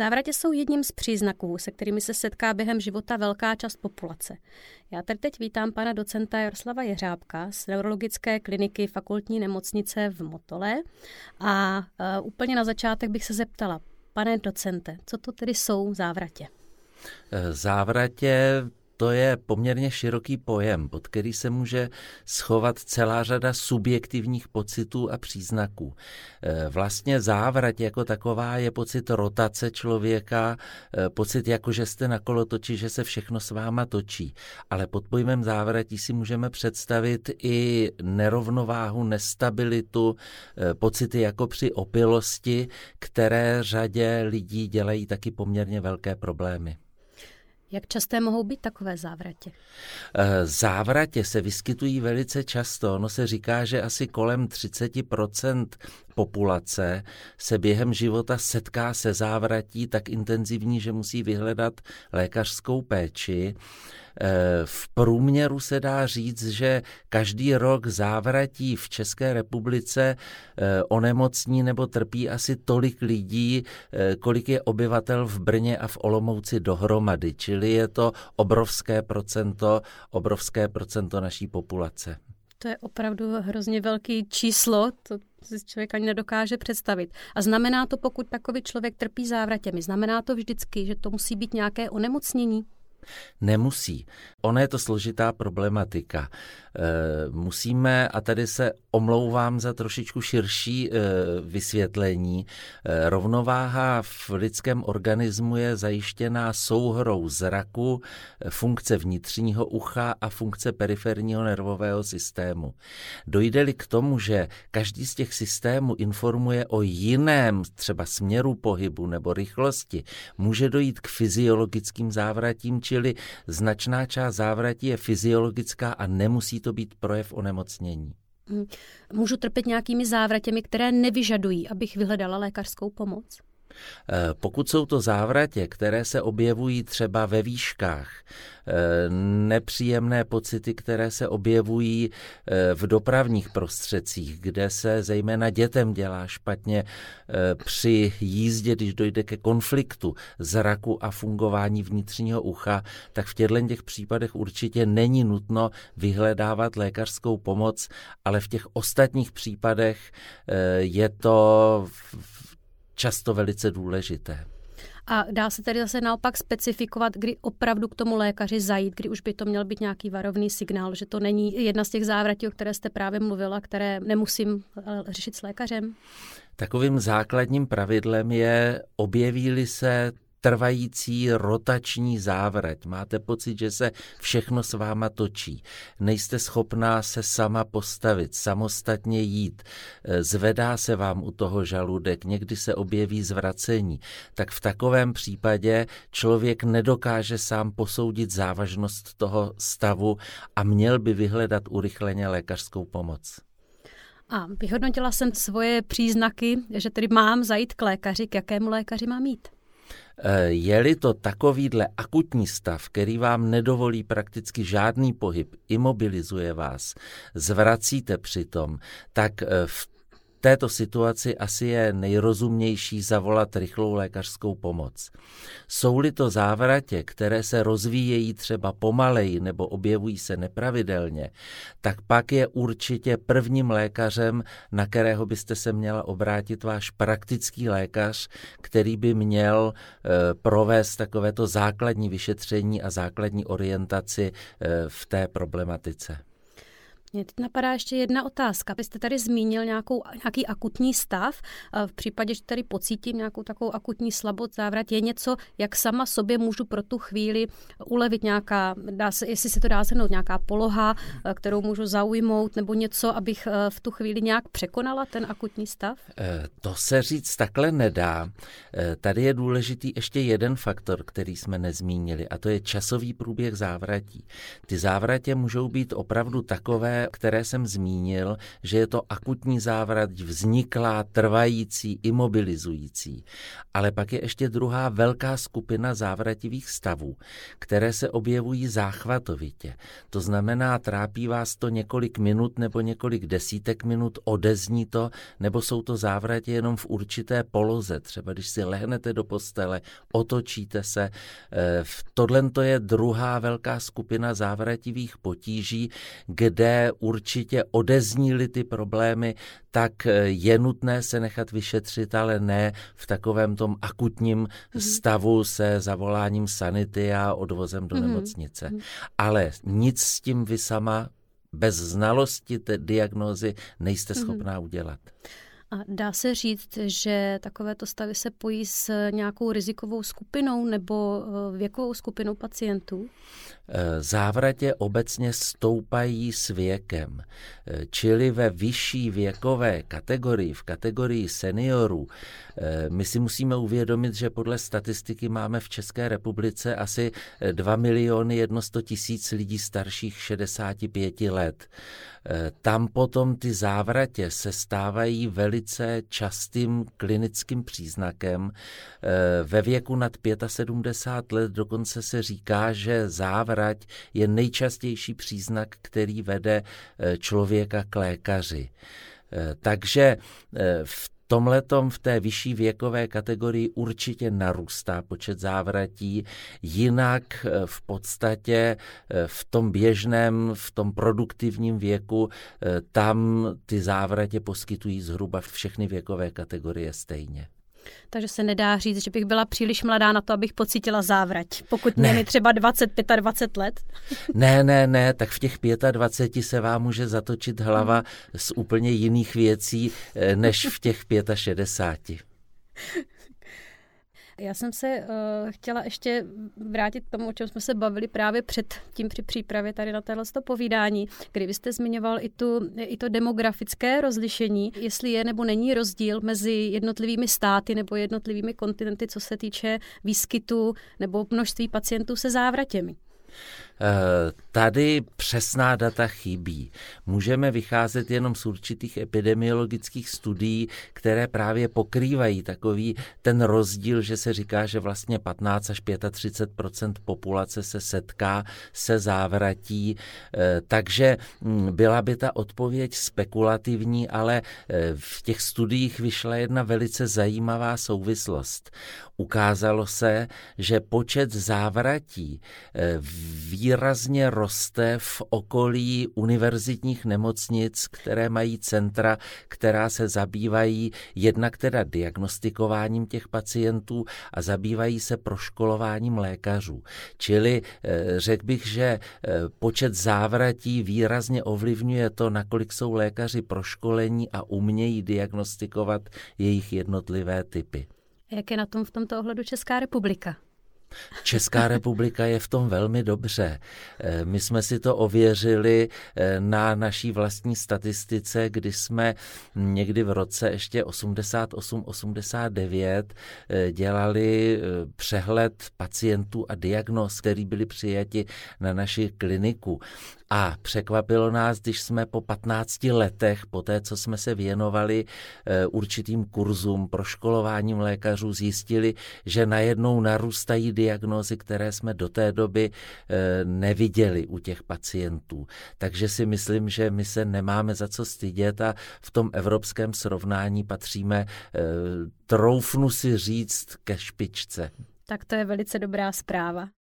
Závratě jsou jedním z příznaků, se kterými se setká během života velká část populace. Já tady teď vítám pana docenta Jaroslava Jeřábka z neurologické kliniky fakultní nemocnice v Motole a uh, úplně na začátek bych se zeptala, pane docente, co to tedy jsou závratě? Závratě to je poměrně široký pojem, pod který se může schovat celá řada subjektivních pocitů a příznaků. E, vlastně závrat jako taková je pocit rotace člověka, e, pocit jako, že jste na kolotoči, že se všechno s váma točí. Ale pod pojmem závratí si můžeme představit i nerovnováhu, nestabilitu, e, pocity jako při opilosti, které řadě lidí dělají taky poměrně velké problémy. Jak časté mohou být takové závratě? Eh, závratě se vyskytují velice často. Ono se říká, že asi kolem 30% populace se během života setká se závratí tak intenzivní, že musí vyhledat lékařskou péči. Eh, v průměru se dá říct, že každý rok závratí v České republice eh, onemocní nebo trpí asi tolik lidí, eh, kolik je obyvatel v Brně a v Olomouci dohromady. Čili je to obrovské procento, obrovské procento naší populace. To je opravdu hrozně velký číslo, to si člověk ani nedokáže představit. A znamená to, pokud takový člověk trpí závratěmi, znamená to vždycky, že to musí být nějaké onemocnění? Nemusí. Ona je to složitá problematika. E, musíme, a tady se omlouvám za trošičku širší e, vysvětlení, e, rovnováha v lidském organismu je zajištěná souhrou zraku, funkce vnitřního ucha a funkce periferního nervového systému. Dojde-li k tomu, že každý z těch systémů informuje o jiném třeba směru pohybu nebo rychlosti, může dojít k fyziologickým závratím, čili značná část závratí je fyziologická a nemusí to být projev onemocnění. Hmm. Můžu trpět nějakými závratěmi, které nevyžadují, abych vyhledala lékařskou pomoc? Eh, pokud jsou to závratě, které se objevují třeba ve výškách, eh, nepříjemné pocity, které se objevují eh, v dopravních prostředcích, kde se zejména dětem dělá špatně při jízdě, když dojde ke konfliktu zraku a fungování vnitřního ucha, tak v těchto těch případech určitě není nutno vyhledávat lékařskou pomoc, ale v těch ostatních případech je to často velice důležité. A dá se tedy zase naopak specifikovat, kdy opravdu k tomu lékaři zajít, kdy už by to měl být nějaký varovný signál, že to není jedna z těch závratí, o které jste právě mluvila, které nemusím eh, řešit s lékařem? Takovým základním pravidlem je, objeví se trvající rotační závrať. Máte pocit, že se všechno s váma točí. Nejste schopná se sama postavit, samostatně jít. E, zvedá se vám u toho žaludek, někdy se objeví zvracení. Tak v takovém případě člověk nedokáže sám posoudit závažnost toho stavu a měl by vyhledat urychleně lékařskou pomoc. A vyhodnotila jsem svoje příznaky, že tedy mám zajít k lékaři. K jakému lékaři mám jít? Eh, je-li to takovýhle akutní stav, který vám nedovolí prakticky žádný pohyb, imobilizuje vás, zvracíte přitom, tak eh, v této situaci asi je nejrozumnější zavolat rychlou lékařskou pomoc. Jsou-li to závratě, které se rozvíjejí třeba pomaleji nebo objevují se nepravidelně, tak pak je určitě prvním lékařem, na kterého byste se měla obrátit váš praktický lékař, který by měl e, provést takovéto základní vyšetření a základní orientaci e, v té problematice. Mě teď napadá ještě jedna otázka. Vy jste tady zmínil nějakou, nějaký akutní stav. V případě, že tady pocítím nějakou takovou akutní slabost, závrat, je něco, jak sama sobě můžu pro tu chvíli ulevit nějaká, dá se, jestli se to dá zhrnout, nějaká poloha, kterou můžu zaujmout, nebo něco, abych eh, v tu chvíli nějak překonala ten akutní stav? Eh, to se říct takhle nedá. Eh, tady je důležitý ještě jeden faktor, který jsme nezmínili, a to je časový průběh závratí. Ty závratě můžou být opravdu takové, které, jsem zmínil, že je to akutní závrať, vzniklá, trvající, imobilizující. Ale pak je ještě druhá velká skupina závrativých stavů, které se objevují záchvatovitě. To znamená, trápí vás to několik minut nebo několik desítek minut, odezní to, nebo jsou to závratě jenom v určité poloze. Třeba když si lehnete do postele, otočíte se. Eh, tohle to je druhá velká skupina závrativých potíží, kde určitě odezníli ty problémy, tak eh, je nutné se nechat vyšetřit, ale ne v takovém tom akutním mm-hmm. stavu se zavoláním sanity a odvozem do mm-hmm. nemocnice. Mm-hmm. Ale nic s tím vy sama bez znalosti té diagnózy nejste mhm. schopná udělat. A dá se říct, že takovéto stavy se pojí s nějakou rizikovou skupinou nebo eh, věkovou skupinou pacientů? Eh, závratě obecně stoupají s věkem, eh, čili ve vyšší věkové kategorii, v kategorii seniorů, my si musíme uvědomit, že podle statistiky máme v České republice asi 2 miliony 100 tisíc lidí starších 65 let. Tam potom ty závratě se stávají velice častým klinickým příznakem. Ve věku nad 75 let dokonce se říká, že závrať je nejčastější příznak, který vede člověka k lékaři. Takže v tomhletom v té vyšší věkové kategorii určitě narůstá počet závratí, jinak eh, v podstatě eh, v tom běžném, v tom produktivním věku, eh, tam ty závratě poskytují zhruba všechny věkové kategorie stejně. Takže se nedá říct, že bych byla příliš mladá na to, abych pocítila závrať. Pokud mě mi třeba 20, 25 let. Ne, ne, ne, tak v těch 25 se vám může zatočit hlava z úplně jiných věcí, eh, než v těch 65. Já jsem se uh, chtěla ještě vrátit k tomu, o čem jsme se bavili právě před tím při přípravě tady na téhle povídání, kdy vy jste zmiňoval i, tu, i to demografické rozlišení, jestli je nebo není rozdíl mezi jednotlivými státy nebo jednotlivými kontinenty, co se týče výskytu nebo množství pacientů se závratěmi. Eh, tady přesná data chybí. Můžeme vycházet jenom z určitých epidemiologických studií, které právě pokrývají takový ten rozdíl, že se říká, že vlastně 15 až 35% populace se setká se závratí. Eh, takže hm, byla by ta odpověď spekulativní, ale eh, v těch studiích vyšla jedna velice zajímavá souvislost. Ukázalo se, že počet závratí výrazně roste v okolí univerzitních nemocnic, které mají centra, která se zabývají jednak teda diagnostikováním těch pacientů a zabývají se proškolováním lékařů. Čili eh, řekl bych, že eh, počet závratí výrazně ovlivňuje to, nakolik jsou lékaři proškolení a umějí diagnostikovat jejich jednotlivé typy. Jak je na tom v tomto ohledu Česká republika? Česká republika je v tom velmi dobře. Eh, my jsme si to ověřili eh, na naší vlastní statistice, kdy jsme někdy v roce ještě 88-89 eh, dělali přehled pacientů a diagnóz, který byli přijati na naši kliniku. A překvapilo nás, když jsme po 15 letech, po té, co jsme se věnovali určitým kurzům, proškolováním lékařů, zjistili, že najednou narůstají diagnózy, které jsme do té doby eh, neviděli u těch pacientů. Takže si myslím, že my se nemáme za co stydět a v tom evropském srovnání patříme, eh, troufnu si říct, ke špičce. Tak to je velice dobrá zpráva.